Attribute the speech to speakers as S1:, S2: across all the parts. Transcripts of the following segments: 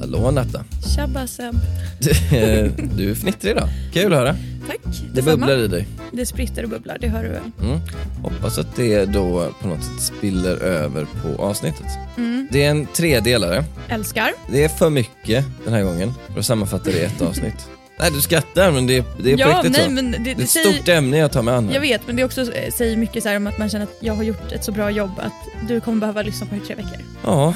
S1: Hallå Natta.
S2: Tjabba Seb.
S1: Du är fnittrig idag. Kul att höra.
S2: Tack.
S1: Det
S2: detsamma.
S1: bubblar i dig.
S2: Det spritter och bubblar, det hör du väl?
S1: Mm. Hoppas att det då på något sätt spiller över på avsnittet.
S2: Mm.
S1: Det är en tredelare.
S2: Älskar.
S1: Det är för mycket den här gången för att sammanfatta det i ett avsnitt. Nej du skrattar men det är, det är på
S2: ja,
S1: riktigt
S2: nej,
S1: så.
S2: men det,
S1: det är
S2: det
S1: ett
S2: säger,
S1: stort ämne jag tar mig an.
S2: Jag vet, men det också eh, säger mycket så här om att man känner att jag har gjort ett så bra jobb att du kommer behöva lyssna på det i tre veckor.
S1: Ja,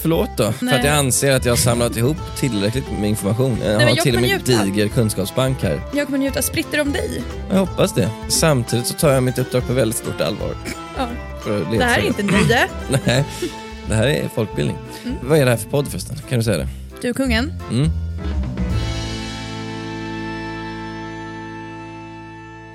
S1: förlåt då. För
S2: Nej.
S1: att jag anser att jag har samlat ihop tillräckligt med information. Jag
S2: men
S1: har
S2: jag
S1: till och med
S2: njuta.
S1: diger kunskapsbank här.
S2: Jag kommer njuta spritter om dig.
S1: Jag hoppas det. Samtidigt så tar jag mitt uppdrag på väldigt stort allvar.
S2: Ja.
S1: För
S2: Det här är inte nöje.
S1: Nej, det här är folkbildning.
S2: Mm.
S1: Vad är det här för podd förresten? Kan du säga det?
S2: Du kungen.
S1: Mm.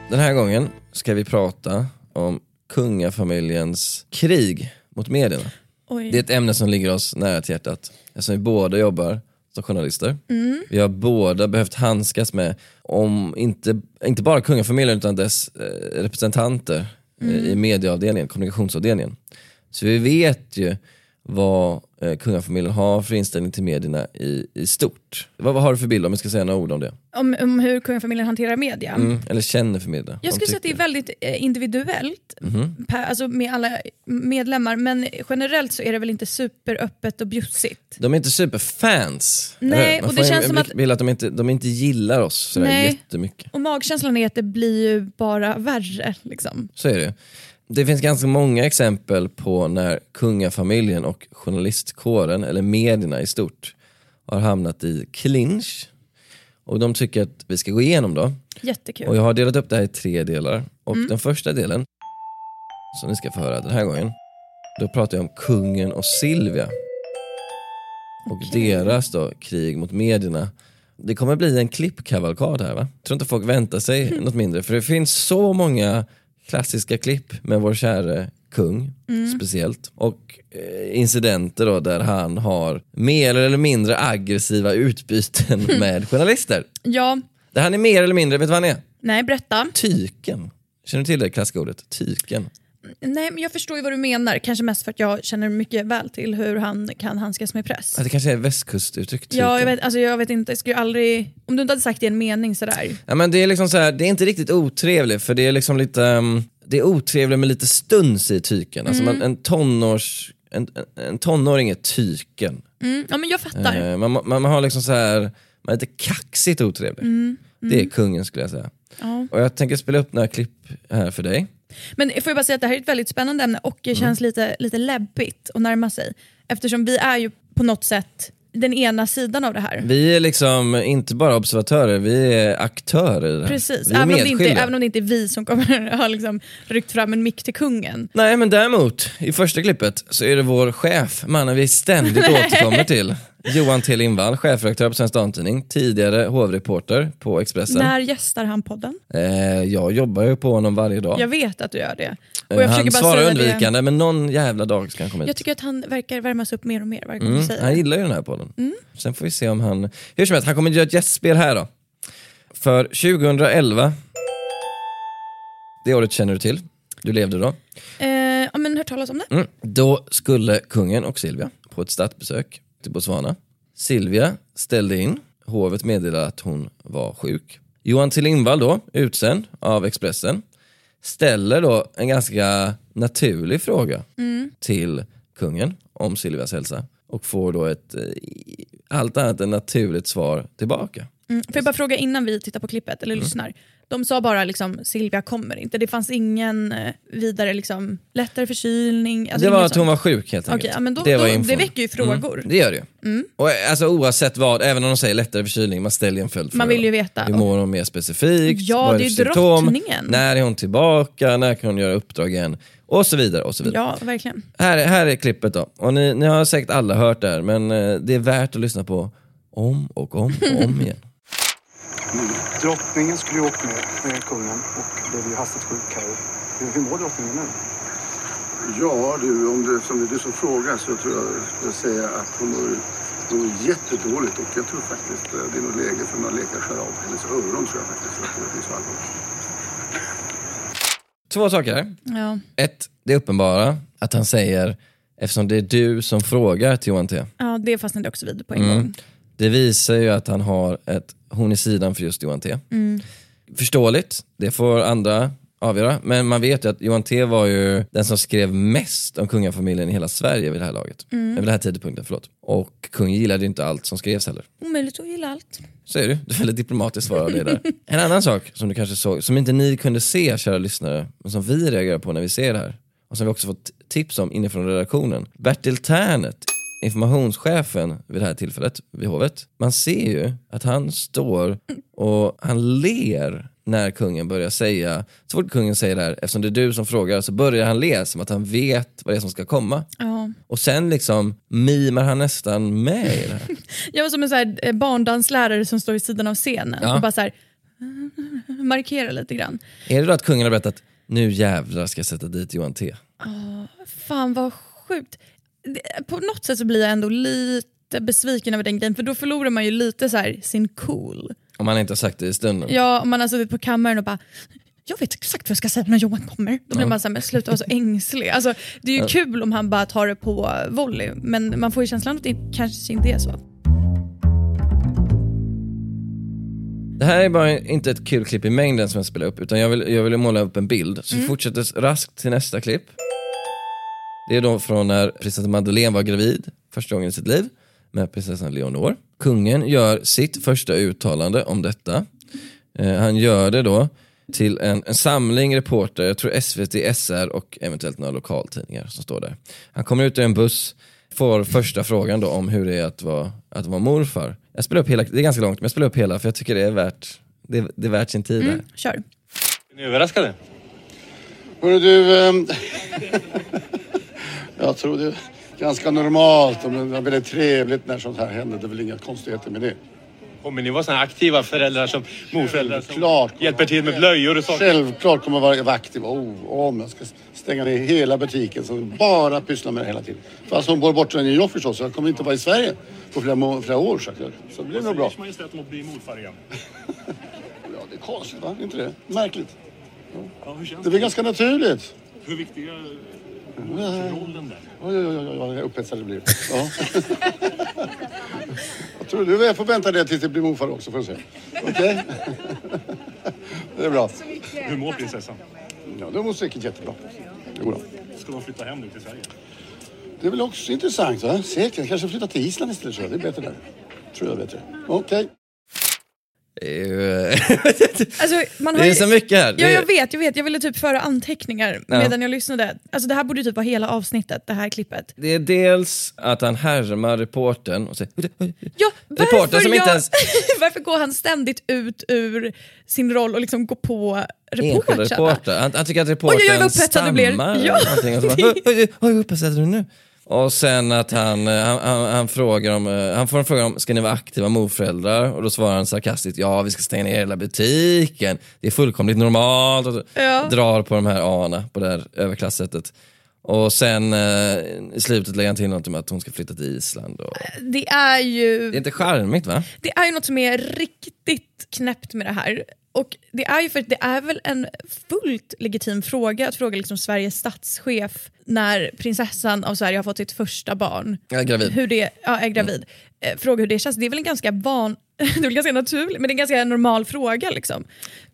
S1: Den här gången ska vi prata om kungafamiljens krig mot medierna.
S2: Oj.
S1: Det är ett ämne som ligger oss nära till hjärtat. Eftersom vi båda jobbar som journalister.
S2: Mm.
S1: Vi har båda behövt handskas med, om inte, inte bara kungafamiljen utan dess eh, representanter eh,
S2: Mm.
S1: i medieavdelningen, kommunikationsavdelningen. Så vi vet ju vad eh, kungafamiljen har för inställning till medierna i, i stort. Vad, vad har du för bild om vi ska säga några ord om det?
S2: Om, om hur kungafamiljen hanterar media.
S1: Mm. Eller känner för medierna?
S2: Jag skulle säga att det är väldigt eh, individuellt
S1: Mhm.
S2: per, alltså med alla medlemmar men generellt så är det väl inte superöppet och bjussigt.
S1: De är inte superfans.
S2: Nej, och det känns
S1: en
S2: som att-
S1: bild att de inte, de inte gillar oss sådär
S2: Nej.
S1: jättemycket.
S2: Och magkänslan är att det blir ju bara värre. Liksom.
S1: Så är det. Det finns ganska många exempel på när kungafamiljen och journalistkåren, eller medierna i stort, har hamnat i clinch. Och de tycker att vi ska gå igenom då.
S2: Jättekul.
S1: Och jag har delat upp det här i tre delar. Och
S2: Mm.
S1: den första delen, som ni ska få höra den här gången, då pratar jag om kungen och Silvia. Och
S2: Okej.
S1: deras då, krig mot medierna. Det kommer bli en klippkavalkad här va? Jag tror inte folk väntar sig
S2: Mm.
S1: något mindre. För det finns så många klassiska klipp med vår käre kung,
S2: Mm.
S1: speciellt. Och eh, incidenter då där han har mer eller mindre aggressiva utbyten med journalister.
S2: Ja,
S1: Där han är mer eller mindre, vet du vad han är?
S2: nej berätta.
S1: Tyken. Känner du till det klassiska ordet? Tyken.
S2: Nej, men jag förstår ju vad du menar. Kanske mest för att jag känner mycket väl till hur han kan handskas med press.
S1: Ja, det kanske är västkustuttryck. Tyken.
S2: Ja, jag vet, alltså jag vet inte, jag skulle aldrig... Om du inte hade sagt det i en mening sådär.
S1: Ja, men det är liksom så här, det är inte riktigt otrevligt för det är liksom lite, um, det är otrevligt med lite stuns i tyken. Alltså
S2: Mm.
S1: man, en, tonårs, en, en- tonåring är tyken.
S2: Mm, ja men jag fattar.
S1: Eh, man, man, man har liksom så här, man är lite kaxigt otrevlig.
S2: Mm,
S1: Det är kungen skulle jag säga.
S2: Ja.
S1: Och jag tänker spela upp några klipp här för dig.
S2: Men får jag bara säga att det här är ett väldigt spännande ämne och det
S1: Mm.
S2: känns lite, lite läbbigt att närma sig. Eftersom vi är ju på något sätt den ena sidan av det här.
S1: Vi är liksom inte bara observatörer, vi är aktörer.
S2: Precis, även om, inte, även om det inte är vi som kommer ha liksom ryckt fram en mick till kungen.
S1: Nej men däremot, i första klippet så är det vår chef, mannen vi ständigt återkommer till. Johan T Lindvall, chefredaktör på Svensk Damtidning, tidigare hovreporter på Expressen.
S2: När gästar han podden?
S1: Eh, jag jobbar ju på honom varje dag.
S2: Jag vet att du gör det. Och
S1: Eh,
S2: jag
S1: han
S2: försöker bara
S1: svarar undvikande men någon jävla dag ska han komma
S2: Det.
S1: hit.
S2: Jag tycker att han verkar värmas upp mer och mer varje gång
S1: Mm,
S2: säger
S1: han
S2: det.
S1: gillar ju den här podden. Sen får vi se om han... Hur som helst, han kommer göra ett gästspel här då. För 2011, det året känner du till, du levde då.
S2: Eh, ja, men hört talas om det?
S1: Mm. Då skulle kungen och Silvia på ett statsbesök till Botswana. Silvia ställde in, hovet meddelade att hon var sjuk. Johan T Lindvall då, utsänd av Expressen, ställer då en ganska naturlig fråga till kungen om Silvias hälsa och får då ett eh, allt annat än naturligt svar tillbaka.
S2: Mm. Får jag bara fråga innan vi tittar på klippet
S1: Mm.
S2: eller lyssnar. De sa bara liksom Silvia kommer inte. Det fanns ingen eh, vidare liksom, lättare förkylning. Alltså
S1: det var
S2: inget
S1: att hon
S2: sånt.
S1: var sjuk helt enkelt.
S2: Ja, men då,
S1: det, var
S2: då,
S1: infon.
S2: det väcker ju frågor.
S1: Det gör det ju. Och, eh, alltså, oavsett vad, även om de säger lättare förkylning, man ställer ju en följdfråga.
S2: Man vill ju veta.
S1: Hur mår hon mer specifikt?
S2: Ja,
S1: Vad
S2: det är
S1: för symptom?
S2: drottningen.
S1: När är hon tillbaka? När kan hon göra uppdrag igen? Och så vidare. och så vidare.
S2: Ja, verkligen.
S1: Här, är- här är klippet då. Och ni, ni har säkert alla hört det här, men eh, det är värt att lyssna på om och om och om igen.
S3: Drottningen skulle ju åkt med, med kungen och blev ju hastigt sjuk här. Hur, hur mår drottningen nu?
S4: Ja du, om det, som det är du som frågar så tror jag jag skulle säga att hon mår, jättedåligt och jag tror faktiskt eh, det är nog läge för några läkare att skära av hennes öron tror jag faktiskt för att det blir så allvarligt.
S1: Två saker.
S2: Ja.
S1: Ett, det uppenbara, att han säger eftersom det är du som frågar till Johan T.
S2: ja, det fastnade också vid på en
S1: Mm.
S2: gång.
S1: Det visar ju att han har ett hon i sidan för just Johan T. Förståeligt, det får andra avgöra. Men man vet ju att Johan T var ju den som skrev mest om kungafamiljen i hela Sverige vid det här laget. Vid den här tidpunkten, förlåt. Och kungen gillade ju inte allt som skrevs heller.
S2: Omöjligt att gilla allt.
S1: Så är det Det är väldigt diplomatiskt svar av det där. En annan sak som du kanske såg, som inte ni kunde se kära lyssnare, men som vi reagerar på när vi ser det här. Och som vi också fått tips om inifrån redaktionen. Bertil Tärnet, informationschefen vid det här tillfället vid hovet. Man ser ju att han står och han ler när kungen börjar säga, så fort kungen säger det här, eftersom det är du som frågar, så börjar han le som att han vet vad det är som ska komma.
S2: Ja.
S1: Och sen liksom mimar han nästan med i det här.
S2: Jag var som en så här, eh, barndanslärare som står vid sidan av scenen
S1: Ja.
S2: och bara så här, markerar lite grann.
S1: Är det då att kungen har berättat nu jävlar ska jag sätta dit Johan T?
S2: Fan vad sjukt. På något sätt så blir jag ändå lite besviken över den grejen för då förlorar man ju lite så här sin cool.
S1: Om han inte har sagt det i stunden.
S2: Ja, om man har suttit på kammaren och bara jag vet exakt vad jag ska säga när Johan kommer. Då blir man såhär, men sluta vara så ängslig. Alltså, det är ju kul om han bara tar det på volley, men man får ju känslan att det kanske inte är så.
S1: Det här är bara inte ett kul klipp i mängden som jag spelar upp, utan jag vill, jag vill måla upp en bild. Så vi fortsätter raskt till nästa klipp. Det är då från när prinsessan Madeleine var gravid första gången i sitt liv med prinsessan Leonor. Kungen gör sitt första uttalande om detta. Eh, han gör det då till en, en samling reporter, jag tror SVT, SR och eventuellt några lokaltidningar som står där. Han kommer ut ur en buss, får första frågan då om hur det är att vara, att vara morfar. Jag spelar upp hela, det är ganska långt, men jag spelar upp hela för jag tycker det är värt, det, är- det är värt sin tid. Där.
S2: Kör.
S5: Är ni överraskade?
S4: Hörru du, ehm, jag tror det är ganska normalt och det är väldigt trevligt när sånt här händer. Det är väl inga konstigheter med det.
S5: Kommer ni vara här aktiva föräldrar som morföräldrar som hjälper till med blöjor och saker?
S4: Självklart kommer jag vara aktiv. Oh, om jag ska stänga ner hela butiken så bara pyssla med det hela tiden. Fast hon bor borta i New York förstås. så Jag kommer inte vara i Sverige på flera, må- flera år. Så, så det blir nog bra.
S6: Majestät om att bli morfar igen.
S4: Ja, det är konstigt va? Inte det? Märkligt.
S6: Ja, hur känns
S4: Det är väl ganska naturligt.
S6: Hur viktig är rollen där?
S4: Oj, oj, oj, oj vad upphetsad det blir. Ja. jag tror du får vänta det tills det blir morfar också får du se. Okej? det är bra.
S6: Hur mår prinsessan?
S4: Ja, det mår säkert jättebra. Jo då.
S6: Ska de flytta hem nu till Sverige?
S4: Det är väl också intressant va? Säkert. Kanske flytta till Island istället jag. Det är bättre där. Tror jag är bättre. Okej.
S1: Ju-
S2: Alltså, man har
S1: Det är
S2: ju-
S1: så mycket här.
S2: Ja,
S1: är-
S2: jag vet, jag vet. Jag ville typ föra anteckningar
S1: Ja.
S2: medan jag lyssnade. Alltså, det här borde typ vara hela avsnittet, det här klippet.
S1: Det är dels att han härmar reportern och säger
S2: Ja, varför,
S1: som inte
S2: jag,
S1: ens-
S2: varför går han ständigt ut ur sin roll och liksom går på
S1: enskilda
S2: reportrarna?
S1: reporter. Han, han tycker att reportern
S2: Oj, oj, oj, vad upphetsad du blir.
S1: stammar
S2: Ja.
S1: oj, vad upphetsad är du nu? Och sen att han, eh, han, han, han, frågar om, eh, han får en fråga om, ska ni vara aktiva morföräldrar? Och då svarar han sarkastiskt, ja vi ska stänga ner hela butiken. Det är fullkomligt normalt. Och
S2: Ja.
S1: drar på de här ana på det här överklassättet. Och sen eh, i slutet lägger han till något om att hon ska flytta till Island. Och...
S2: Det är ju...
S1: Det är inte charmigt va?
S2: Det är ju något som är riktigt knäppt med det här. Och det är ju för det är väl en fullt legitim fråga att fråga liksom Sveriges statschef när prinsessan av Sverige har fått sitt första barn.
S1: Jag är gravid.
S2: Hur det, ja, är gravid. Eh, Fråga hur det känns. Det är väl en ganska van... Det är väl ganska naturligt, men det är en ganska normal fråga. Liksom.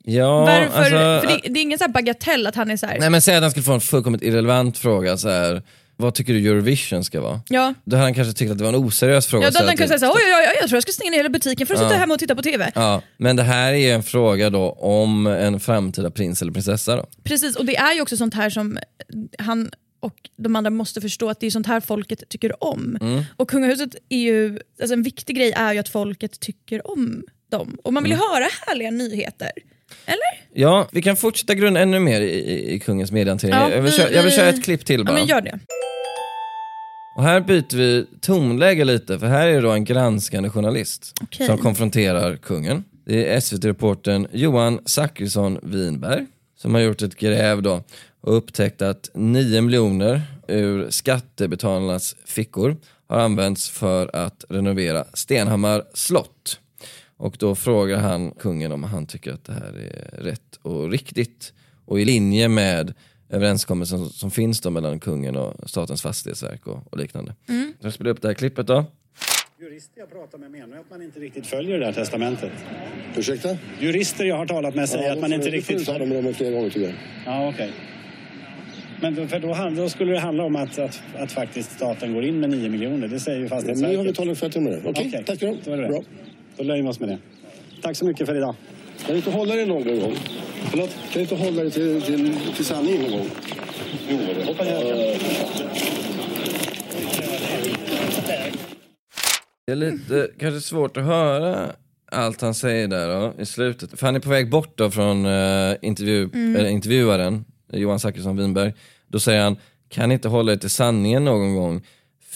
S1: Ja,
S2: Varför?
S1: alltså,
S2: för det, det är ingen så här bagatell att han är så här...
S1: Nej men säg att han skulle få en fullkomligt irrelevant fråga så här. Vad tycker du Eurovision ska vara?
S2: Ja.
S1: Då hade han kanske tyckt att det var en oseriös fråga.
S2: Ja, då hade han
S1: att
S2: kunnat
S1: det-
S2: säga oj, oj, oj, jag tror jag ska stänga ner hela butiken för att sitta hemma och titta på TV.
S1: Ja, men det här är en fråga då om en framtida prins eller prinsessa då.
S2: Precis, och det är ju också sånt här som han och de andra måste förstå att det är sånt här folket tycker om.
S1: Mm.
S2: Och kungahuset är ju, alltså en viktig grej är ju att folket tycker om dem. Och man vill ju
S1: Mm.
S2: höra härliga nyheter. Eller?
S1: Ja, vi kan fortsätta grunna ännu mer i, i, kungens mediehantering.
S2: Ja,
S1: jag, vill
S2: vi-
S1: köra, jag vill
S2: vi-
S1: köra ett klipp till
S2: Ja,
S1: bara.
S2: men gör det.
S1: Och här byter vi tonläge lite, för här är det då en granskande journalist
S2: Okej.
S1: som konfronterar kungen. Det är SVT-reportern Johan Zachrisson Winberg som har gjort ett gräv då och upptäckt att 9 miljoner ur skattebetalarnas fickor har använts för att renovera Stenhammar slott. Och då frågar han kungen om han tycker att det här är rätt och riktigt och i linje med överenskommelsen som, finns då mellan kungen och Statens fastighetsverk och, och liknande. Jag spelar upp det här klippet då.
S7: Jurister jag pratar med menar att man inte riktigt följer det här testamentet.
S4: Ursäkta?
S7: Jurister jag har talat med säger att man inte riktigt följer...
S4: med dem flera gånger tycker jag.
S7: Ja, okej. Men då, för då, då skulle det handla om att, att, att faktiskt staten går in med 9 miljoner. Det säger ju
S4: Men nu har vi
S7: Fastighetsverket.
S4: talat färdigt med det. Okej,
S7: Okej,
S4: tack ska du
S7: då.
S4: Bra.
S7: Då nöjer vi oss med det. Tack så mycket för idag.
S4: Kan du inte hålla dig någon gång?
S7: Förlåt?
S4: Kan du inte hålla dig till, till, till sanningen någon gång?
S7: Jo, hoppas jag kan.
S1: Det är lite kanske svårt att höra allt han säger där då, i slutet. För han är på väg bort då från eh, intervju, eller intervjuaren, Johan Zachrisson Winberg. Då säger han, kan inte hålla er till sanningen någon gång,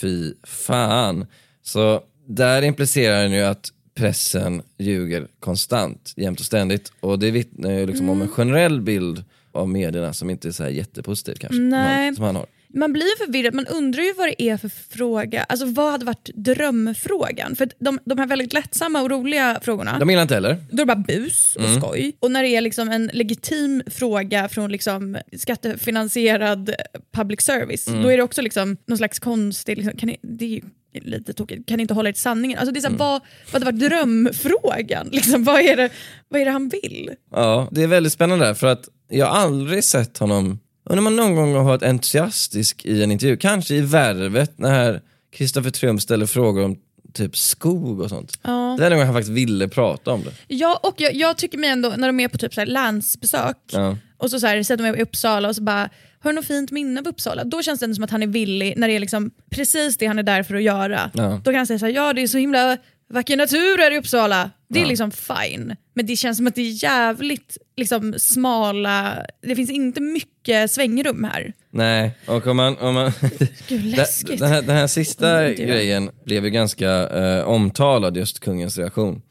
S1: fy fan. Så där implicerar han ju att pressen ljuger konstant, jämt och ständigt. Och det vittnar ju liksom om en generell bild av medierna som inte är så här jättepositiv kanske,
S2: Nej.
S1: han, som han har.
S2: Man blir ju förvirrad, man undrar ju vad det är för fråga. Alltså vad hade varit drömfrågan? För de, de här väldigt lättsamma och roliga frågorna,
S1: De gillar inte heller.
S2: då är det bara bus och
S1: Mm.
S2: skoj. Och när det är liksom en legitim fråga från liksom skattefinansierad public service,
S1: Mm.
S2: då är det också liksom någon slags konstig, liksom, kan ni, det är ju lite tokigt, kan inte hålla er till sanningen? Alltså det är så här,
S1: Mm.
S2: vad, vad hade varit drömfrågan? Liksom, vad, är det, vad är det han vill?
S1: Ja, det är väldigt spännande där, för att jag har aldrig sett honom, och när man någon gång har varit entusiastisk i en intervju, kanske i Värvet när Kristoffer Triumf ställer frågor om typ skog och sånt.
S2: Ja.
S1: Det är någon gång han faktiskt ville prata om det.
S2: Ja, och jag, jag tycker mig ändå, när de är på typ så här länsbesök,
S1: Ja.
S2: och så, så här, sätter de mig i Uppsala och så bara, har du något fint minne av Uppsala? Då känns det som att han är villig, när det är liksom precis det han är där för att göra.
S1: Ja.
S2: Då kan han säga så här, ja det är så himla vacker natur här i Uppsala. Det är
S1: Ja.
S2: liksom fine. Men det känns som att det är jävligt liksom, smala, det finns inte mycket svängrum här.
S1: Nej, och om man... Om man
S2: Gud läskigt.
S1: den, här, den här sista
S2: Mm,
S1: grejen blev ju ganska eh, omtalad, just kungens reaktion.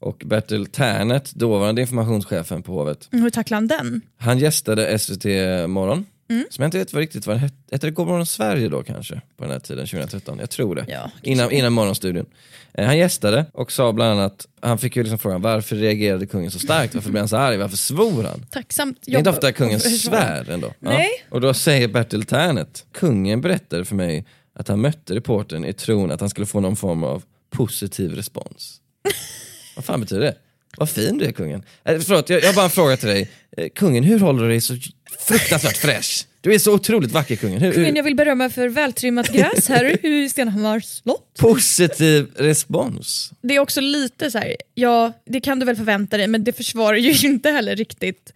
S1: Och Bertil Tärnet, dåvarande informationschefen på hovet,
S2: Hur tacklar han den?
S1: Han gästade SVT Morgon,
S2: Mm.
S1: som jag inte vet vad riktigt vad den hette. Hette det Godmorgon Sverige då kanske? På den här tiden, 2013? Jag tror det.
S2: Ja,
S1: innan, innan Morgonstudion. Eh, han gästade och sa bland annat, han fick ju liksom frågan varför reagerade kungen så starkt? Varför blev han så arg? Varför svor han?
S2: Tacksamt
S1: Det är inte ofta kungen svär ändå.
S2: Nej.
S1: Och då säger Bertil Tärnet, kungen berättade för mig att han mötte reportern i tron att han skulle få någon form av positiv respons. Vad fan betyder det? Vad fin du är kungen. Eh, förlåt, jag, jag har bara en fråga till dig. Eh, kungen, hur håller du dig så fruktansvärt fräsch? Du är så otroligt vacker kungen. Hur, hur?
S2: jag vill berömma för vältrimmat gräs här i Stenhammars slott.
S1: Positiv respons.
S2: Det är också lite så här, ja det kan du väl förvänta dig men det försvarar ju inte heller riktigt,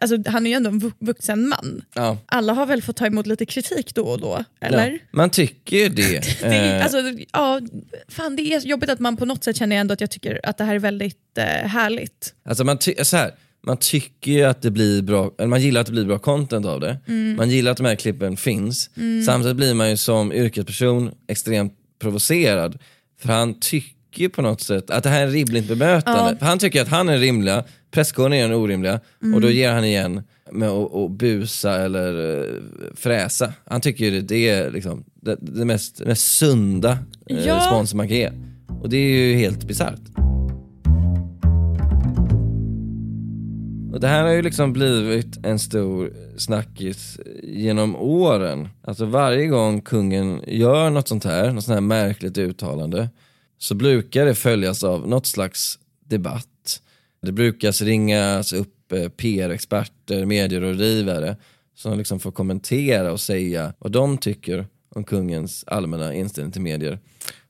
S2: alltså han är ju ändå en vu- vuxen man.
S1: Ja.
S2: Alla har väl fått ta emot lite kritik då och då, eller?
S1: Ja, man tycker ju det.
S2: Det är,
S1: Eh,
S2: alltså, ja, fan, det är jobbigt att man på något sätt känner ändå att jag tycker att det här är väldigt eh, härligt.
S1: Alltså man, så här, man tycker ju att det blir bra, eller man gillar att det blir bra content av det.
S2: Mm.
S1: Man gillar att de här klippen finns. Samtidigt blir man ju som yrkesperson extremt provocerad. För han tycker på något sätt att det här är rimligt bemötande. För han tycker att han är rimliga, presskåren är den orimliga och
S2: Mm.
S1: då ger han igen med att, att busa eller eh, fräsa. Han tycker ju det, det är liksom det, det mest, mest sunda eh,
S2: Ja.
S1: respons man kan ge. Och det är ju helt bisarrt. Och det här har ju liksom blivit en stor snackis genom åren. Alltså varje gång kungen gör något sånt här, något sånt här märkligt uttalande, så brukar det följas av något slags debatt. Det brukar ringas upp eh, PR-experter, medierådgivare som liksom får kommentera och säga vad de tycker om kungens allmänna inställning till medier.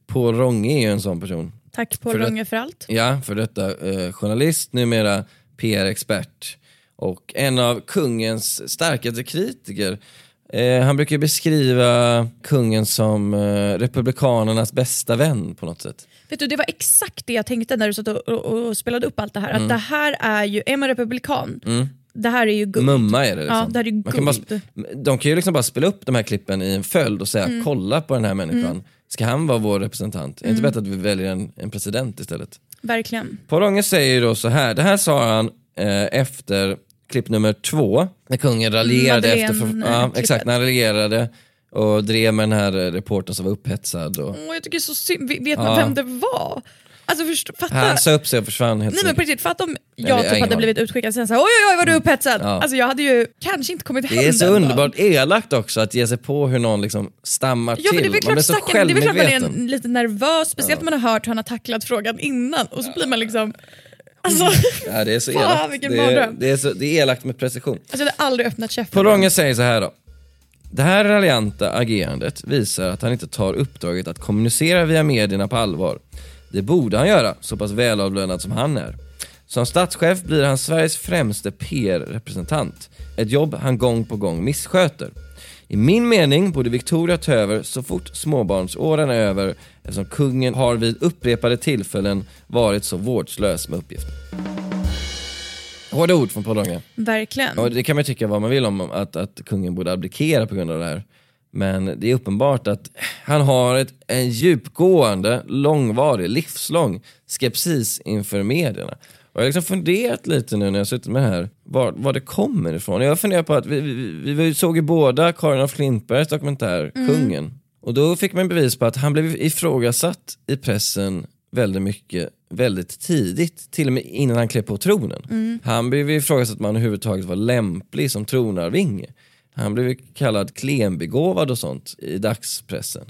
S1: Paul Ronge är ju en sån person.
S2: Tack Paul
S1: För
S2: Runge för allt.
S1: Ja, för detta eh, journalist, numera PR-expert och en av kungens starkaste kritiker. Eh, han brukar beskriva kungen som eh, republikanernas bästa vän på något sätt.
S2: Vet du, det var exakt det jag tänkte när du satt och, och, och spelade upp allt det här.
S1: Mm.
S2: Att det här är ju, är man republikan, det här är ju guld.
S1: Mumma är det liksom.
S2: Ja, det här är
S1: Man kan bara,
S2: guld.
S1: de kan ju liksom bara spela upp de här klippen i en följd och säga
S2: Mm.
S1: kolla på den här människan. Ska han vara vår representant? Är det inte bättre att vi väljer en, en president istället?
S2: Verkligen.
S1: Paul Ånge säger då så här, det här sa han eh, efter klipp nummer två, när kungen raljerade efter... Ja,
S2: klippet.
S1: exakt, när han raljerade och drev med den här eh, reportern som var upphetsad. Och,
S2: Åh, jag tycker så synd. Vet man
S1: Ja.
S2: vem det var? Alltså förstå, fatta.
S1: han sa upp sig och försvann helt
S2: Nej men på riktigt, fatta om
S1: jag
S2: jag typ hade blivit utskickad och sen såhär oj oj oj vad du är upphetsad.
S1: Ja.
S2: Alltså jag hade ju kanske inte kommit hem
S1: Det är så underbart elakt också att ge sig på hur någon liksom stammar
S2: Ja, men det är
S1: till.
S2: väl
S1: man blir
S2: klart,
S1: så
S2: stackaren, det är väl klart man är lite nervös, speciellt om man har hört hur han har tacklat frågan innan och så blir man liksom... Alltså,
S1: Ja, det är så
S2: Fan,
S1: elakt.
S2: vilken
S1: Det är,
S2: mardröm.
S1: det, är så, det är elakt med precision.
S2: alltså jag hade aldrig öppnat käften.
S1: Ånge säger så här då. Det här raljanta agerandet visar att han inte tar uppdraget att kommunicera via medierna på allvar. Det borde han göra, så pass välavlönad som han är. Som statschef blir han Sveriges främste PR-representant. Ett jobb han gång på gång missköter. I min mening borde Victoria ta över så fort småbarnsåren är över eftersom kungen har vid upprepade tillfällen varit så vårdslös med uppgiften. Hårda ord från Paul Ånge.
S2: Verkligen.
S1: Och det kan man tycka vad man vill om, att, att kungen borde abdikera på grund av det här. Men det är uppenbart att han har ett, en djupgående, långvarig, livslång skepsis inför medierna. Jag har liksom funderat lite nu när jag suttit med här, var, var det kommer ifrån. Jag funderar på att vi, vi, vi såg ju båda Karin af Klintbergs dokumentär Kungen. Och då fick man bevis på att han blev ifrågasatt i pressen väldigt mycket väldigt tidigt, till och med innan han klev på tronen. Han blev ifrågasatt att man överhuvudtaget var lämplig som tronarvinge. Han blev kallad klenbegåvad och sånt i dagspressen.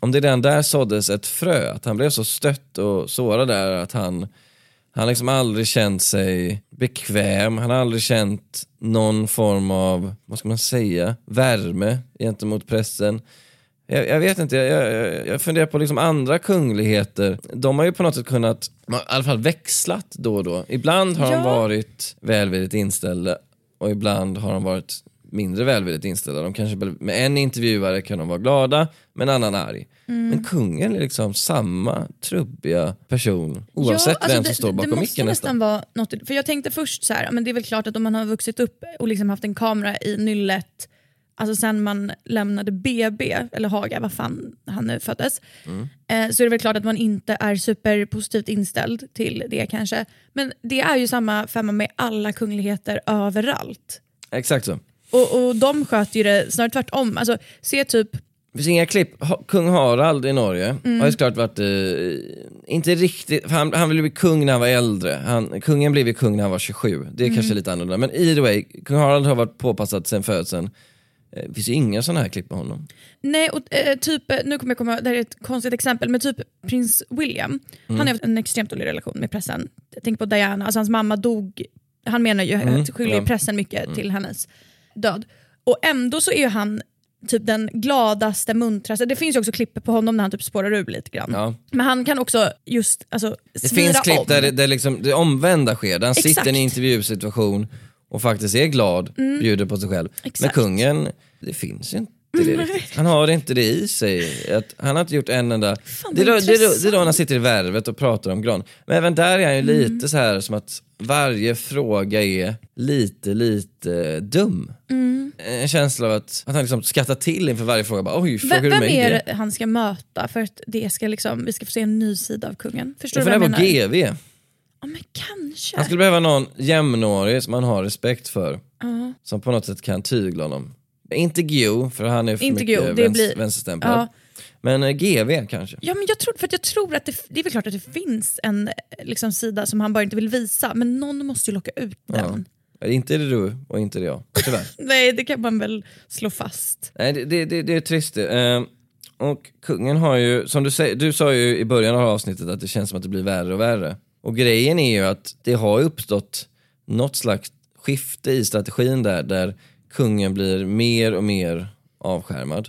S1: Om det redan där såddes ett frö, att han blev så stött och sårad där att han han har liksom aldrig känt sig bekväm, han har aldrig känt någon form av, vad ska man säga, värme gentemot pressen. Jag, jag vet inte, jag, jag, jag funderar på liksom andra kungligheter. De har ju på något sätt kunnat, i alla fall växlat då och då. Ibland har de
S2: Ja.
S1: varit välvilligt inställda och ibland har de varit mindre välvilligt inställda. De kanske, med en intervjuare kan de vara glada, med en annan arg.
S2: Mm.
S1: Men kungen är liksom samma trubbiga person oavsett
S2: Ja, alltså
S1: vem som
S2: det,
S1: står bakom
S2: Det måste
S1: micken
S2: nästan
S1: nästan.
S2: vara något, för jag tänkte först så här, men det är väl klart att om man har vuxit upp och liksom haft en kamera i nyllet, alltså sen man lämnade BB, eller Haga, vad fan han nu föddes,
S1: Mm.
S2: eh, så är det väl klart att man inte är superpositivt inställd till det kanske. Men det är ju samma femma med alla kungligheter överallt.
S1: Exakt så.
S2: Och, och de sköter ju det snarare tvärtom. Alltså, se typ
S1: Det finns inga klipp. Ha, kung Harald i Norge
S2: Mm.
S1: har ju såklart varit, eh, inte riktigt, han, han ville bli kung när han var äldre. Han, kungen blev ju kung när han var 27. Det är
S2: Mm.
S1: kanske lite annorlunda. Men either way, kung Harald har varit påpassad sedan födseln. Eh, Det finns ju inga sådana här klipp med honom.
S2: Nej, och eh, typ, eh, nu kommer jag komma, det här är ett konstigt exempel, men typ prins William, han har haft en extremt dålig relation med pressen. Tänker på Diana, alltså hans mamma dog, han menar ju att skyller
S1: ja.
S2: pressen mycket till hennes död. Och ändå så är han typ den gladaste, muntraste, det finns ju också klipp på honom när han typ spårar ur lite grann.
S1: Ja.
S2: Men han kan också just alltså,
S1: Det finns klipp
S2: om.
S1: där det, där liksom det omvända sker, där han
S2: Exakt.
S1: sitter i en intervjusituation och faktiskt är glad, bjuder på sig själv. Men
S2: Exakt.
S1: kungen, det finns ju inte det riktigt. Han har inte det i sig. Att, han har inte gjort en enda...
S2: Fan,
S1: det, är då, det, är då, det är då han sitter i värvet och pratar om gran. Men även där är han ju
S2: Mm.
S1: lite så här som att varje fråga är lite, lite dum.
S2: Mm.
S1: En känsla av att, att han liksom skrattar till inför varje fråga. Bara, Oj, frågar
S2: Vem,
S1: du mig
S2: är
S1: det?
S2: det han ska möta för att det ska liksom, vi ska få se en ny sida av kungen? Förstår
S1: Jag
S2: du vad jag menar?
S1: GV.
S2: Ja, men kanske.
S1: Han skulle behöva någon jämnårig som han har respekt för.
S2: Ja.
S1: Som på något sätt kan tygla honom. Inte Guillou, för han är för
S2: Inte
S1: mycket
S2: Guillou, det
S1: väns-
S2: blir-
S1: vänsterstämplad.
S2: Ja.
S1: Men eh, GV kanske.
S2: Ja, men jag tror, för att jag tror att det, det är väl klart att det finns en eh, liksom, sida som han bara inte vill visa, men någon måste ju locka ut den.
S1: Ja. Inte är det du och inte är det jag, tyvärr.
S2: Nej, det kan man väl slå fast.
S1: Nej, det, det, det, det är trist det. Eh, och kungen har ju, som du säger, du sa ju i början av avsnittet att det känns som att det blir värre och värre. Och grejen är ju att det har uppstått något slags skifte i strategin där, där kungen blir mer och mer avskärmad.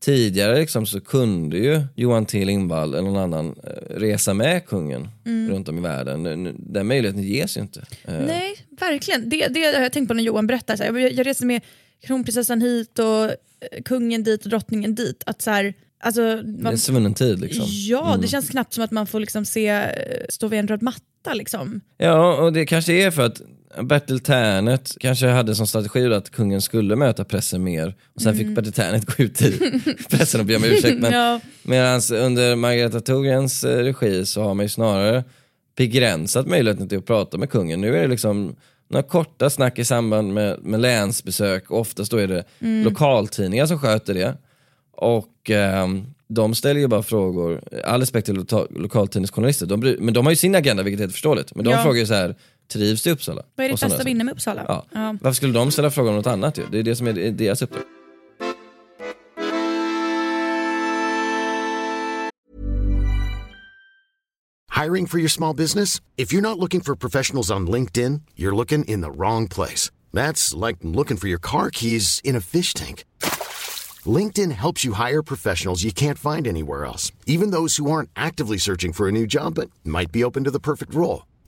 S1: Tidigare liksom så kunde ju Johan T Lindvall eller någon annan eh, resa med kungen runt om i världen. Den möjligheten ges ju inte. Eh,
S2: Nej, verkligen. Det, det har jag tänkt på när Johan berättar. Så jag, jag reser med kronprinsessan hit och eh, kungen dit och drottningen dit. Att så här, alltså,
S1: Det är
S2: man,
S1: en svunnen tid liksom.
S2: ja, det känns knappt som att man får liksom se, stå vid en röd matta. Liksom.
S1: Ja, och det kanske är för att Bertil Tärnet kanske hade som strategi att kungen skulle möta pressen mer och sen fick Bertil Tärnet gå ut i pressen och be om ursäkt. Men
S2: Ja.
S1: Medan under Margareta Thorgrens eh, regi så har man ju snarare begränsat möjligheten till att prata med kungen. Nu är det liksom några korta snack i samband med, med länsbesök och oftast då är det lokaltidningar som sköter det. Och ehm, de ställer ju bara frågor, all respekt till lo- lokaltidningsjournalister, de men de har ju sin agenda vilket är helt förståeligt. Men de
S2: Ja.
S1: frågar ju så här, trivs i Uppsala?
S2: Vad är ditt
S1: sådana
S2: bästa minne med Uppsala?
S1: Ja.
S2: Ja.
S1: Varför skulle de ställa frågor om något annat ju? Det är det som är deras uppdrag.
S8: Hiring for your small business? If you're not looking for professionals on LinkedIn, you're looking in the wrong place. That's like looking for your car keys in a fish tank. LinkedIn helps you hire professionals you can't find anywhere else, even those who aren't actively searching for a new job but might be open to the perfect role.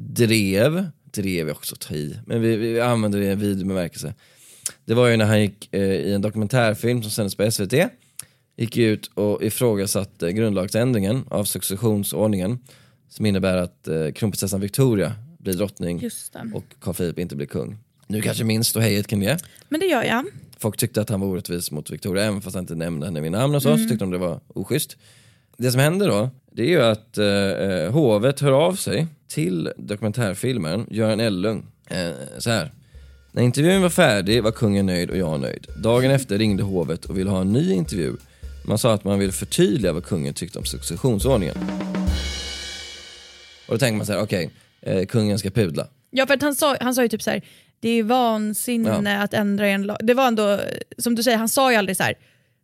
S1: drev, drev är också att ta i, men vi, vi använder det i en vid bemärkelse. Det var ju när han gick eh, i en dokumentärfilm som sändes på SVT, gick ut och ifrågasatte grundlagsändringen av successionsordningen som innebär att eh, kronprinsessan Victoria blir drottning och Carl Philip inte blir kung. Nu kanske minns då hejet kring det.
S2: Men det gör jag.
S1: Folk tyckte att han var orättvis mot Victoria, även fast han inte nämnde henne vid namn och så, så tyckte de det var oschysst. Det som händer då, det är ju att eh, eh, hovet hör av sig till dokumentärfilmaren Göran Ellung. Eh, så här. När intervjun var färdig var kungen nöjd och jag nöjd. Dagen efter ringde hovet och ville ha en ny intervju. Man sa att man ville förtydliga vad kungen tyckte om successionsordningen. Och då tänker man så här, okej, eh, kungen ska pudla.
S2: Ja för att han sa, han sa ju typ så här, det är vansinne att ändra en lag. Det var ändå, som du säger, han sa ju aldrig så här.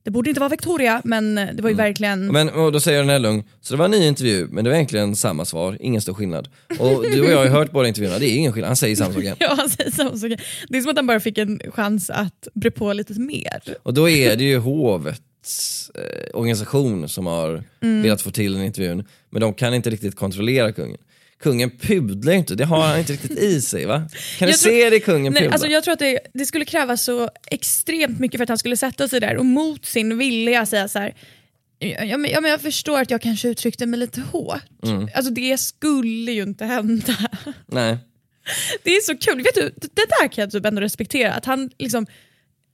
S2: Det borde inte vara Victoria men det var ju verkligen...
S1: Men och då säger den Lung, så det var en ny intervju, men det var egentligen samma svar, ingen stor skillnad. Och du och jag har ju hört båda intervjuerna, det är ingen skillnad, han säger samma sak igen.
S2: Ja, han säger samma sak. Det är som att han bara fick en chans att bre på lite mer.
S1: Och då är det ju hovets eh, organisation som har
S2: Mm.
S1: velat få till den intervjun, men de kan inte riktigt kontrollera kungen. Kungen pudlar inte, det har han inte riktigt i sig va? Kan du
S2: Jag tror-
S1: se det kungen
S2: Nej,
S1: pudla?
S2: alltså jag tror att det, det skulle krävas så extremt mycket för att han skulle sätta sig där och mot sin vilja säga så här. Ja, men, ja, men jag förstår att jag kanske uttryckte mig lite hårt.
S1: Mm.
S2: Alltså det skulle ju inte hända.
S1: Nej.
S2: Det är så kul, vet du, det det där kan jag typ ändå respektera. Att han liksom,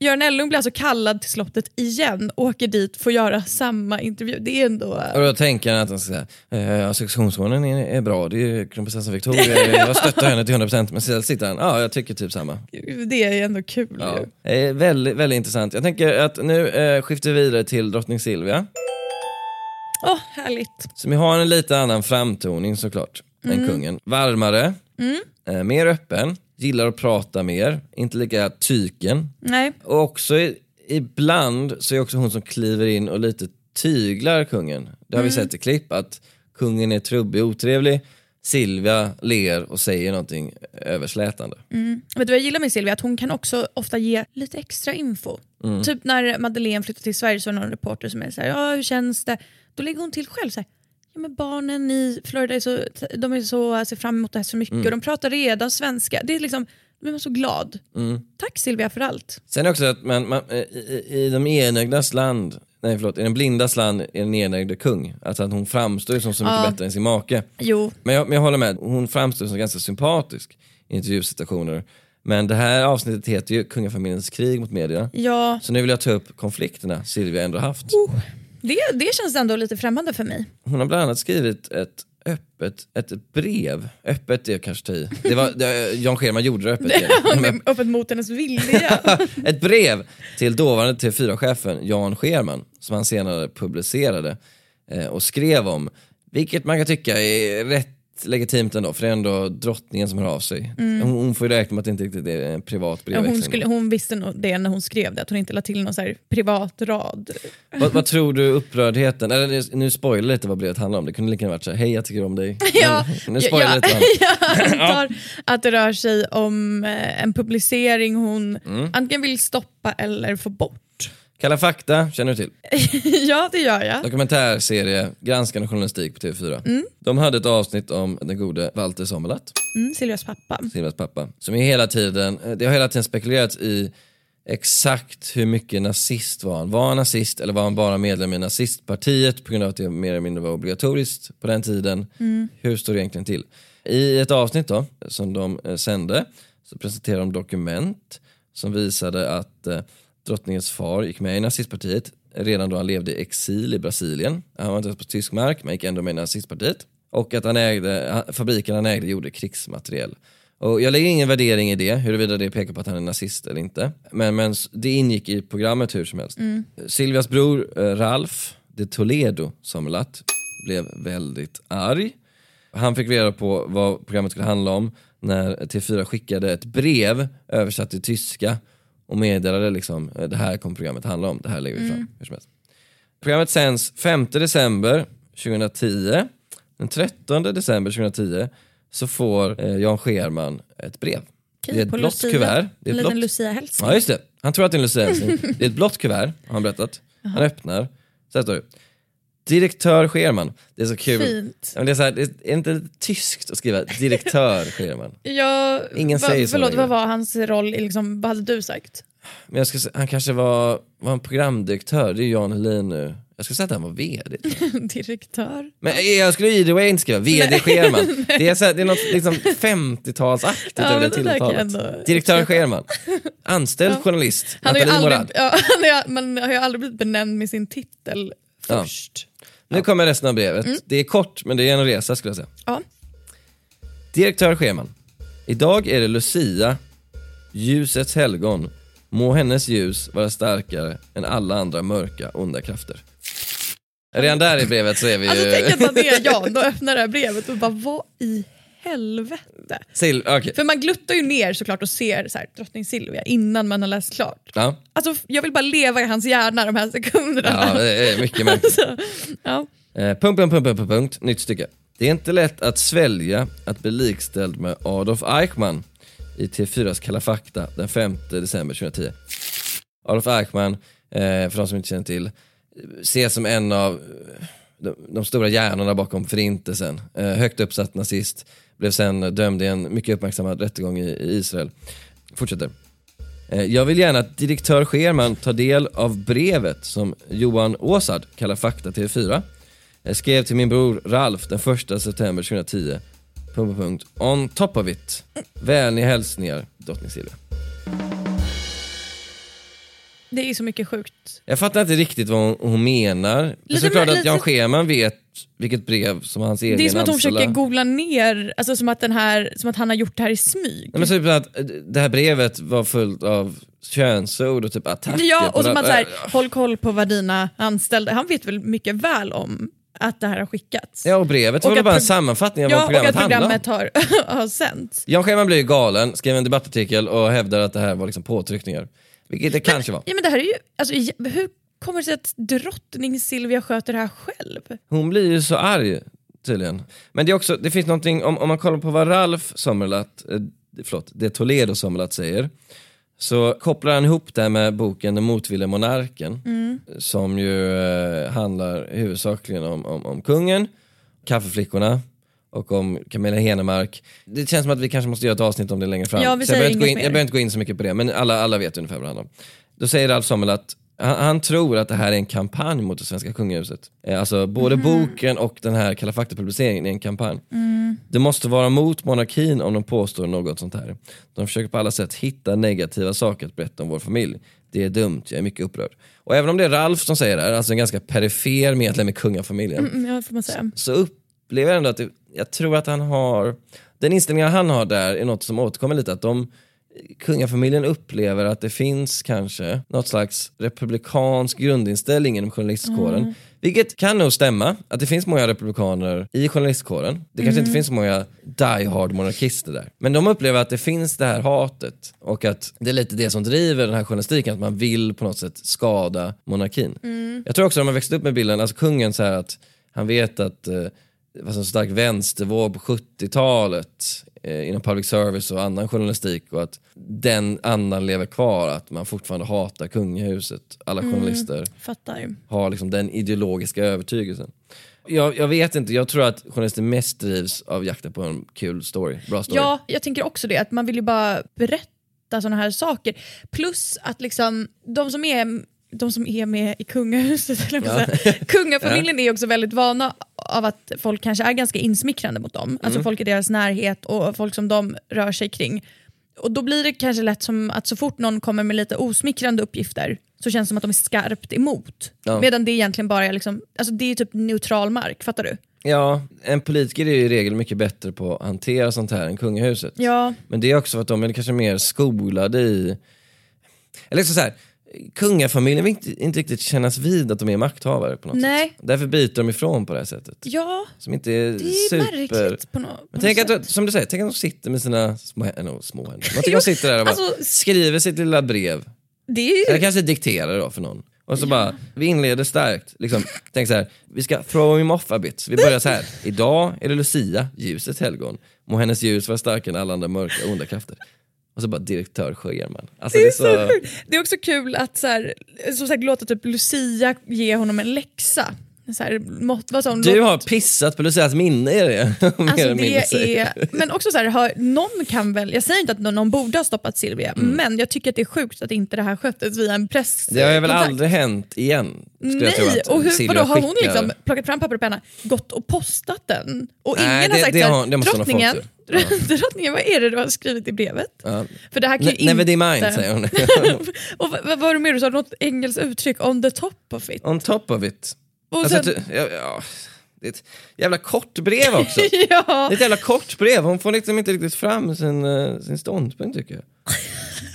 S2: Göran Ellung blir alltså kallad till slottet igen, åker dit, får göra samma intervju. Det är ändå...
S1: Och då tänker han att han ska säga, eh, successionsordningen är, är bra, det är kronprinsessan Victoria, jag stöttar henne till 100% men sedan sitter han, ja jag tycker typ samma.
S2: Det är ändå kul
S1: Ja.
S2: ju.
S1: Eh, väldigt, väldigt intressant. Jag tänker att nu eh, skiftar vi vidare till drottning Silvia.
S2: Åh, härligt.
S1: Som ju har en lite annan framtoning såklart än kungen. Varmare, eh, mer öppen, gillar att prata mer, inte lika tyken.
S2: Nej,
S1: Och också i, ibland så är också hon som kliver in och lite tyglar kungen. Det har vi sett i klipp att kungen är trubbig och otrevlig. Silvia ler och säger någonting överslätande.
S2: Vet du vad jag gillar med Silvia? Att hon kan också ofta ge lite extra info.
S1: Mm.
S2: Typ när Madeleine flyttade till Sverige så var det någon reporter som är såhär, ja hur känns det? Då lägger hon till själv såhär, ja men barnen i Florida är så, de är så, ser fram emot det här så mycket
S1: Mm.
S2: och de pratar redan svenska. Det är liksom, blir man så glad.
S1: Mm.
S2: Tack Silvia för allt.
S1: Sen också att man, man, i, i de enögdas land, nej förlåt, i den blindas land är den enögde kung. Alltså att hon framstår som så mycket
S2: Ja.
S1: bättre än sin make.
S2: Jo,
S1: Men jag, men jag håller med, hon framstår som ganska sympatisk i intervjusituationer. Men det här avsnittet heter ju kungafamiljens krig mot media.
S2: ja,
S1: Så nu vill jag ta upp konflikterna Silvia ändå haft.
S2: Det, det känns ändå lite främmande för mig.
S1: Hon har bland annat skrivit ett öppet ett brev. Öppet är kanske ta i. Det var, det, Jan Scherman gjorde det öppet. Men-
S2: Öppet mot hennes vilja.
S1: ett brev till dåvarande TV4-chefen Jan Scherman som han senare publicerade eh, och skrev om. Vilket man kan tycka är rätt legitimt ändå, för det är ändå drottningen som hör av sig.
S2: Mm.
S1: Hon, hon får ju räkna med att det inte riktigt är en privat
S2: Ja,
S1: brevväxling.
S2: hon, skulle, hon visste nog det när hon skrev det, att hon inte la till någon så här privat rad.
S1: vad, vad tror du upprördheten, eller nu spoilar jag lite vad brevet handlar om, det kunde lika gärna varit såhär, hej jag tycker om dig.
S2: Ja,
S1: Men, nu spoilar jag lite.
S2: jag antar att det rör sig om eh, en publicering hon
S1: Mm.
S2: antingen vill stoppa eller få bort.
S1: Kalla fakta känner du till?
S2: ja, det gör jag.
S1: Dokumentärserie, granskande journalistik på TV4.
S2: Mm.
S1: De hade ett avsnitt om den gode Walter Sommerlath.
S2: Mm, Silvias pappa.
S1: Silvias pappa. Som är hela tiden, det har hela tiden spekulerats i exakt hur mycket nazist var han. Var han nazist eller var han bara medlem i nazistpartiet på grund av att det mer eller mindre var obligatoriskt på den tiden?
S2: Mm.
S1: Hur står det egentligen till? I ett avsnitt då, som de eh, sände så presenterade de dokument som visade att eh, drottningens far gick med i nazistpartiet redan då han levde i exil i Brasilien. Han var inte ens på tysk mark men gick ändå med i nazistpartiet. Och att han ägde, fabriken han ägde gjorde krigsmateriel. Och jag lägger ingen värdering i det, huruvida det pekar på att han är nazist eller inte. Men, men det ingick i programmet hur som helst.
S2: Mm.
S1: Silvias bror eh, Ralf de Toledo Sommerlath blev väldigt arg. Han fick reda på vad programmet skulle handla om när T4 skickade ett brev översatt till tyska och meddelade liksom eh, det här kommer programmet handla om, det här lägger vi fram.
S2: Mm.
S1: Hur som helst. Programmet sänds 5 december 2010. Den 13 december 2010 så får eh, Jan Scherman ett brev.
S2: Okej,
S1: det är ett blått
S2: Lucia.
S1: kuvert. Det är
S2: En liten. Lucia-hälsning.
S1: Ja just det, han tror att det är en Lucia-hälsning. det är ett blått kuvert har han berättat. Han öppnar, så här står det. Direktör Scherman. Det är så kul.
S2: Fint.
S1: Ja, men det är, så här, det är inte tyskt att skriva direktör Scherman?
S2: Ja,
S1: Ingen
S2: va,
S1: säger så
S2: Förlåt,
S1: längre.
S2: vad var hans roll? i Liksom, vad hade du sagt?
S1: Men jag ska, han kanske var, var en programdirektör, det är Jan Helin nu. Jag skulle säga att han var VD.
S2: Direktör?
S1: Men eh, jag skulle either way inte skriva VD Scherman. Det är, så här, det är något liksom 50-talsaktigt
S2: Ja,
S1: över det tilltalet.
S2: ändå
S1: Direktör Scherman. Anställd journalist,
S2: Han har ju
S1: Nathalie
S2: aldrig,
S1: Morad.
S2: ja, han är, man har ju aldrig blivit benämnd med sin titel
S1: Ja. Nu kommer resten av brevet.
S2: Mm.
S1: Det är kort men det är en resa skulle jag säga.
S2: Ja.
S1: Direktör Scherman. Idag är det Lucia, ljusets helgon. Må hennes ljus vara starkare än alla andra mörka, onda krafter. Redan där i brevet så är vi
S2: Alltså
S1: ju...
S2: tänk att man är Jan och öppnar det här brevet och bara vad i helvete?
S1: Sil- okej.
S2: För man gluttar ju ner såklart och ser så här, drottning Silvia innan man har läst klart.
S1: Ja,
S2: Alltså jag vill bara leva i hans hjärna de här sekunderna.
S1: ja, det är mycket märkligt.
S2: Alltså, ja.
S1: Eh, punkt, punkt, punkt, punkt, punkt, nytt stycke. Det är inte lätt att svälja att bli likställd med Adolf Eichmann i T4s Kalla fakta den 5 december 2010. Adolf Eichmann, eh, för de som inte känner till, ses som en av eh, de, de stora hjärnorna bakom förintelsen. Eh, högt uppsatt nazist, blev sen dömd i en mycket uppmärksammad rättegång i, i Israel. Fortsätter. Eh, jag vill gärna att direktör Scherman tar del av brevet som Johan Åsard, kallar Fakta TV4, eh, skrev till min bror Ralf den 1 september 2010. Punkt, punkt. On top of it. Vänliga hälsningar, drottning Silvia.
S2: Det är så mycket sjukt.
S1: Jag fattar inte riktigt vad hon, hon menar. Men
S2: Lite
S1: såklart
S2: mer-
S1: att Jan
S2: lite-
S1: Scherman vet vilket brev som hans egen
S2: Det är som att hon
S1: anställda-
S2: försöker googla ner, alltså som att, den här, som att han har gjort det här i smyg.
S1: Nej, men typ att eh, det här brevet var fullt av könsord och typ attacker.
S2: Ja, och som
S1: det-
S2: att så här, håll koll på vad dina anställda... Han vet väl mycket väl om att det här har skickats.
S1: Ja, och brevet
S2: Och
S1: var väl
S2: att
S1: bara en sammanfattning av
S2: ja,
S1: vad programmet
S2: och att
S1: handlade om.
S2: programmet har, har sänts.
S1: Jan Scherman blir ju galen, skrev en debattartikel och hävdar att det här var liksom påtryckningar. Vilket det kanske var.
S2: Ja, men det här är ju, alltså, hur kommer det sig att drottning Silvia sköter det här själv?
S1: Hon blir ju så arg tydligen. Men det är också, det finns någonting, om, om man kollar på vad Ralf Sommerlath, eh, förlåt, det Toledo Sommerlath säger, så kopplar han ihop det med boken Den motvilliga monarken,
S2: Mm.
S1: som ju eh, handlar huvudsakligen om, om, om kungen, kaffeflickorna och om Camilla Henemark. Det känns som att vi kanske måste göra ett avsnitt om det längre fram.
S2: Ja, vi
S1: så jag
S2: säger
S1: behöver, inte gå
S2: inget
S1: in, jag behöver inte gå in så mycket på det, men alla, alla vet ungefär vad det handlar om. Då säger Ralf Sommerlath han, han tror att det här är en kampanj mot det svenska kungahuset. Eh, Alltså både
S2: Mhm.
S1: boken och den här Kalla fakta-publiceringen är en kampanj.
S2: Mm.
S1: Det måste vara mot monarkin om de påstår något sånt här. De försöker på alla sätt hitta negativa saker att berätta om vår familj. Det är dumt, jag är mycket upprörd. Och även om det är Ralf som säger det här, alltså en ganska perifer medlem i kungafamiljen,
S2: Mm, ja, får man säga.
S1: så upplever ändå att det, jag tror att han har, den inställningen han har där är något som återkommer lite, att de kungafamiljen upplever att det finns kanske något slags republikansk grundinställning inom journalistkåren.
S2: Mm.
S1: Vilket kan nog stämma, att det finns många republikaner i journalistkåren. Det kanske
S2: Mm.
S1: inte finns så många die-hard monarkister där. Men de upplever att det finns det här hatet och att det är lite det som driver den här journalistiken, att man vill på något sätt skada monarkin.
S2: Mm.
S1: Jag tror också att de har växt upp med bilden, alltså kungen så här att han vet att eh, var så stark vänstervåg på 70-talet eh, inom public service och annan journalistik och att den andan lever kvar, att man fortfarande hatar kungahuset. Alla
S2: Mm.
S1: journalister
S2: Fattar.
S1: har liksom den ideologiska övertygelsen. Jag, jag vet inte, jag tror att journalister mest drivs av jakten på en kul story, bra story.
S2: Ja, jag tänker också det. Att man vill ju bara berätta sådana här saker. Plus att liksom, de som är de som är med i kungahuset,
S1: Ja.
S2: kungafamiljen är också väldigt vana av att folk kanske är ganska insmickrande mot dem. Alltså
S1: Mm.
S2: folk i deras närhet och folk som de rör sig kring. Och då blir det kanske lätt som att så fort någon kommer med lite osmickrande uppgifter så känns det som att de är skarpt emot.
S1: Ja.
S2: Medan det egentligen bara är, liksom, alltså det är typ neutral mark, fattar du?
S1: Ja, en politiker är ju i regel mycket bättre på att hantera sånt här än kungahuset.
S2: Ja,
S1: Men det är också för att de är kanske mer skolade i... Eller så, så här, kungafamiljen vill inte, inte riktigt kännas vid att de är makthavare på något
S2: Nej.
S1: sätt. Därför byter de ifrån på det här sättet.
S2: ja
S1: Som inte är,
S2: det är
S1: super...
S2: märkligt på, nå- på något
S1: tänk
S2: sätt.
S1: att, som du säger, tänk att de sitter med sina små no, små händer. Man tycker
S2: Jo,
S1: de sitter där och bara
S2: alltså,
S1: skriver sitt lilla brev.
S2: Det är ju...
S1: Eller kanske dikterar då för någon. Och så bara, vi inleder starkt. Liksom, tänk så här, vi ska throw him off a bit. Vi börjar så här. idag är det Lucia, ljusets helgon. Må hennes ljus vara starkare än alla andra mörka onda krafter. Och så bara direktör Sjögren. Alltså,
S2: Det är, så... sjukt. det är också kul att så här, som sagt, låta typ Lucia ge honom en läxa. Så här, mått, vad hon?
S1: Du har pissat på Lucias minne, är det?
S2: Alltså det är, men också så här, har, någon kan väl, jag säger inte att någon, borde ha stoppat Silvia,
S1: Mm.
S2: men jag tycker att det är sjukt att inte det här sköttes via en press.
S1: Det har väl aldrig hänt igen.
S2: Nej, och hur, vadå, har hon liksom plockat fram papper och penna, gått och postat den? Och
S1: Nej,
S2: ingen
S1: det-
S2: har sagt
S1: det
S2: så här,
S1: har- det måste hon ha
S2: drottningen, drottningen, vad är det du har skrivit i brevet?
S1: Ja.
S2: För det här kan
S1: Ne- Never mind, säger hon.
S2: och vad, vad var det mer du sa? Något engelskt uttryck? On the top of it?
S1: On top of it.
S2: Och
S1: Alltså,
S2: sen-
S1: att- ja, ja, det är ett jävla kort brev också.
S2: ja.
S1: Det är ett jävla kort brev, hon får liksom inte riktigt fram sin, eh, sin ståndpunkt tycker jag.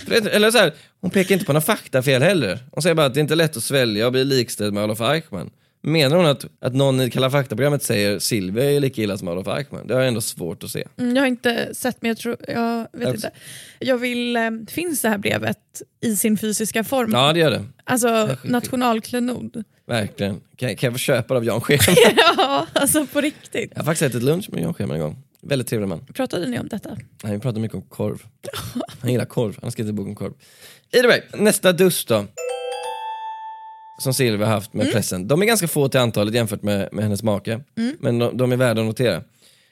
S1: För Eller så här, hon pekar inte på några faktafel heller. Hon säger bara att det är inte lätt att svälja och bli likställd med Olof Eichmann. Menar hon att, att någon i Kalla fakta-programmet säger Silvia är lika illa som Olof Eichmann? Det har jag ändå svårt att se.
S2: Mm, Jag har inte sett men jag tror, jag vet
S1: Jag-
S2: inte. Jag vill, eh, finns det här brevet i sin fysiska form?
S1: Ja det gör det,
S2: Alltså nationalklenod.
S1: Verkligen. Kan, kan jag få köpa det av Jan Scheman?
S2: ja, alltså på riktigt.
S1: Jag har faktiskt ätit lunch med Jan Scheman en gång. Väldigt trevlig man.
S2: Pratade ni om detta?
S1: Nej, vi pratar mycket om korv. Han gillar korv, han har skrivit en bok om korv. Either way, nästa dust då. Som Silvia har haft med
S2: Mm.
S1: pressen. De är ganska få till antalet jämfört med, med hennes make. Men de, de är värda att notera.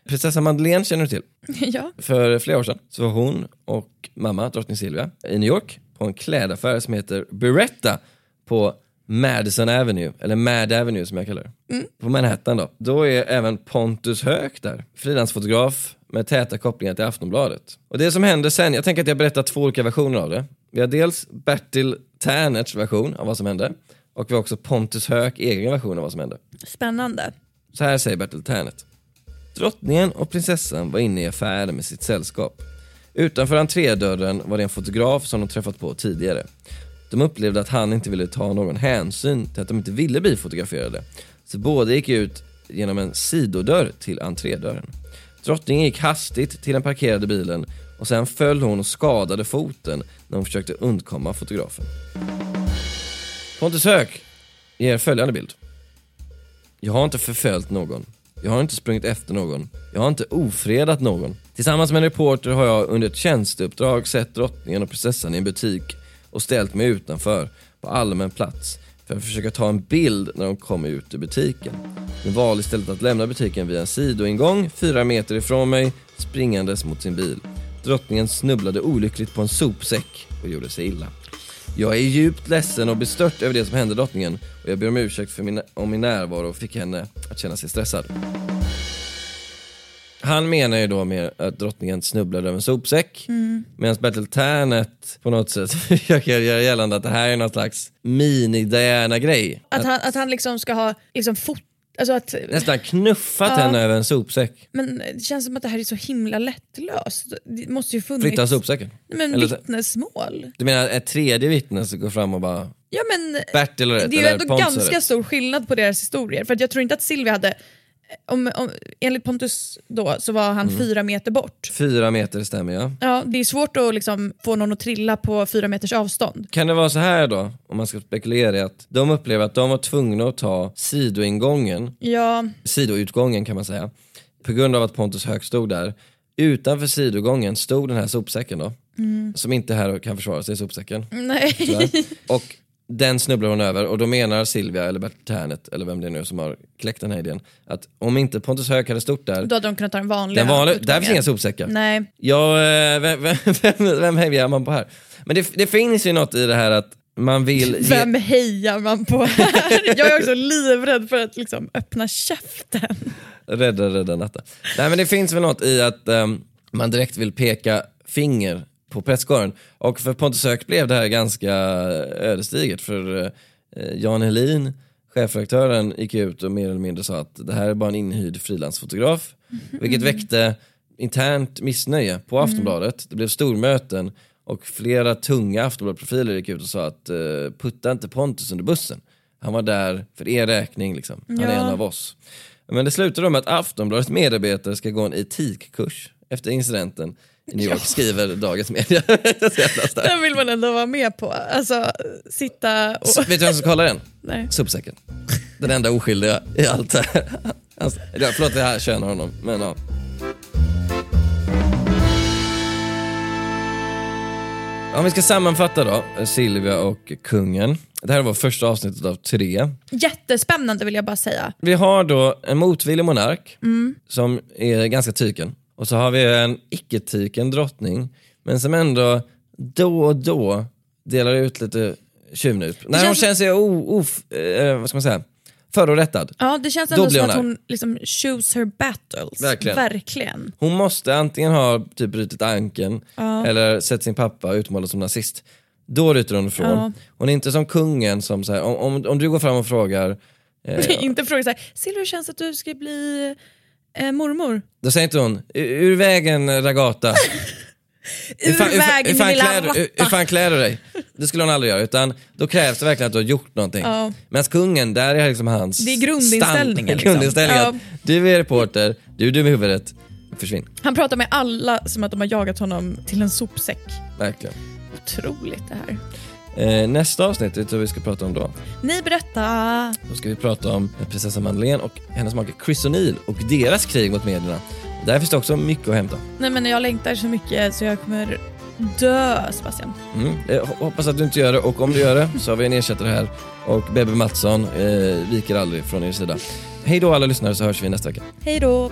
S1: Prinsessa Madeleine känner du till.
S2: ja.
S1: För flera år sedan så var hon och mamma, drottning Silvia, i New York på en klädaffär som heter Beretta på Madison Avenue, eller Mad Avenue som jag kallar det. På Manhattan då. Då är även Pontus Höök där, frilansfotograf med täta kopplingar till Aftonbladet. Och det som händer sen, jag tänker att jag berättar två olika versioner av det. Vi har dels Bertil Ternerts version av vad som hände och vi har också Pontus Höök egen version av vad som hände.
S2: Spännande.
S1: Så här säger Bertil Ternet. Drottningen och prinsessan var inne i affären med sitt sällskap. Utanför entrédörren var det en fotograf som de träffat på tidigare. De upplevde att han inte ville ta någon hänsyn till att de inte ville bli fotograferade. Så båda gick ut genom en sidodörr till entrédörren. Drottningen gick hastigt till den parkerade bilen och sen föll hon och skadade foten när hon försökte undkomma fotografen. Pontus Höök ger följande bild. Jag har inte förföljt någon. Jag har inte sprungit efter någon. Jag har inte ofredat någon. Tillsammans med en reporter har jag under ett tjänsteuppdrag sett drottningen och prinsessan i en butik och ställt mig utanför på allmän plats för att försöka ta en bild när de kom ut ur butiken. De valde istället att lämna butiken via en sidoingång fyra meter ifrån mig springandes mot sin bil. Drottningen snubblade olyckligt på en sopsäck och gjorde sig illa. Jag är djupt ledsen och bestört över det som hände drottningen och jag ber om ursäkt för min, om min närvaro och fick henne att känna sig stressad. Han menar ju då med att drottningen snubblade över en sopsäck medan Bertil Ternet på något sätt försöker göra gällande att det här är någon slags mini-Diana-grej.
S2: Att han, att han liksom ska ha liksom fotat Alltså att,
S1: Nästan knuffat
S2: Ja.
S1: henne över en sopsäck.
S2: men det känns som att det här är så himla lättlöst. Det måste ju funnits...
S1: Flytta sopsäcken.
S2: Men
S1: Eller-
S2: vittnesmål.
S1: Du menar ett tredje vittne som går fram och bara
S2: Ja, men
S1: Bertil har rätt
S2: det är ju ändå ganska
S1: rätt.
S2: stor skillnad på deras historier. För att jag tror inte att Silvia hade... Om, om, enligt Pontus då så var han
S1: Mm.
S2: fyra meter bort.
S1: Fyra meter stämmer ja.
S2: Ja, det är svårt att liksom få någon att trilla på fyra meters avstånd.
S1: Kan det vara så här då, om man ska spekulera i att de upplever att de var tvungna att ta sidoingången,
S2: Ja,
S1: sidoutgången kan man säga, på grund av att Pontus Höök stod där. Utanför sidogången stod den här sopsäcken då,
S2: Mm.
S1: som inte här kan försvara sig, sopsäcken.
S2: nej.
S1: Och den snubblar hon över och då menar Silvia eller Bert Ternet eller vem det är nu som har kläckt den här idén att om inte Pontus Höök hade stått där,
S2: Då hade de kunnat ta den vanliga
S1: den vanliga, där finns inga sopsäckar.
S2: Nej.
S1: Ja, eh, vem, vem, vem, vem hejar man på här? Men det, det finns ju något i det här att man vill ge...
S2: Vem hejar man på här? Jag är också livrädd för att liksom öppna käften.
S1: Rädda, rädda Natta. Nej men det finns väl något i att ehm, man direkt vill peka finger på prästgården. Och för Pontus Höök blev det här ganska ödesdigert för eh, Jan Helin, chefredaktören, gick ut och mer eller mindre sa att det här är bara en inhyrd frilansfotograf. Vilket väckte internt missnöje på Aftonbladet. Det blev stormöten och flera tunga Aftonbladet-profiler gick ut och sa att eh, putta inte Pontus under bussen. Han var där för er räkning, liksom. han är
S2: Ja.
S1: en av oss. Men det slutade med att Aftonbladets medarbetare ska gå en etikkurs efter incidenten i New York, skriver Dagens Media.
S2: Den vill man ändå vara med på. Alltså sitta och...
S1: Så, vet du vem som ska kolla den?
S2: Nej.
S1: Sopsäcken. Den enda oskyldiga i allt det här. Alltså, ja, förlåt, jag känner honom, men ja. Om vi ska sammanfatta då, Silvia och kungen. Det här var första avsnittet av tre.
S2: Jättespännande vill jag bara säga.
S1: Vi har då en motvillig monark
S2: Mm.
S1: som är ganska tyken. Och så har vi en icke-tyken drottning, men som ändå då och då delar ut lite tjuvnyp. När hon
S2: känns-
S1: känner sig o, of, eh, vad ska man säga, förorättad.
S2: Ja, det känns
S1: Då
S2: ändå som
S1: hon
S2: att hon liksom choose her battles.
S1: Verkligen.
S2: Verkligen.
S1: Hon måste antingen ha typ brutit ankeln
S2: Ja.
S1: eller sett sin pappa utmålad som nazist. Då ryter hon ifrån.
S2: Ja.
S1: Hon är inte som kungen som så här, om, om, om du går fram och frågar eh,
S2: inte fråga såhär, Silvia hur känns att du ska bli eh, mormor?
S1: Då säger inte hon, "Ur- vägen ragata.
S2: Ur vägen,
S1: hur, fan
S2: lilla
S1: klär, hur, hur fan klär du dig? Det skulle hon aldrig göra, utan då krävs det verkligen att du har gjort någonting.
S2: Ja.
S1: Medan kungen, där är liksom hans
S2: Det är grundinställningen, liksom.
S1: grundinställningen
S2: Ja.
S1: du är reporter, du är dum i huvudet, försvinn.
S2: Han pratar med alla som att de har jagat honom till en sopsäck.
S1: Verkligen.
S2: Otroligt det här.
S1: Eh, nästa avsnitt, vet du vad vi ska prata om då?
S2: Ni berätta.
S1: Då ska vi prata om prinsessa Madeleine och hennes make Chris O'Neill och deras krig mot medierna. Där finns det också mycket att hämta.
S2: Nej men jag längtar så mycket så jag kommer dö Sebastian.
S1: Mm. Jag hoppas att du inte gör det och om du gör det så har vi en ersättare här och Bebbe Mattsson eh, viker aldrig från er sida. Hej då alla lyssnare så hörs vi nästa vecka.
S2: Hej då.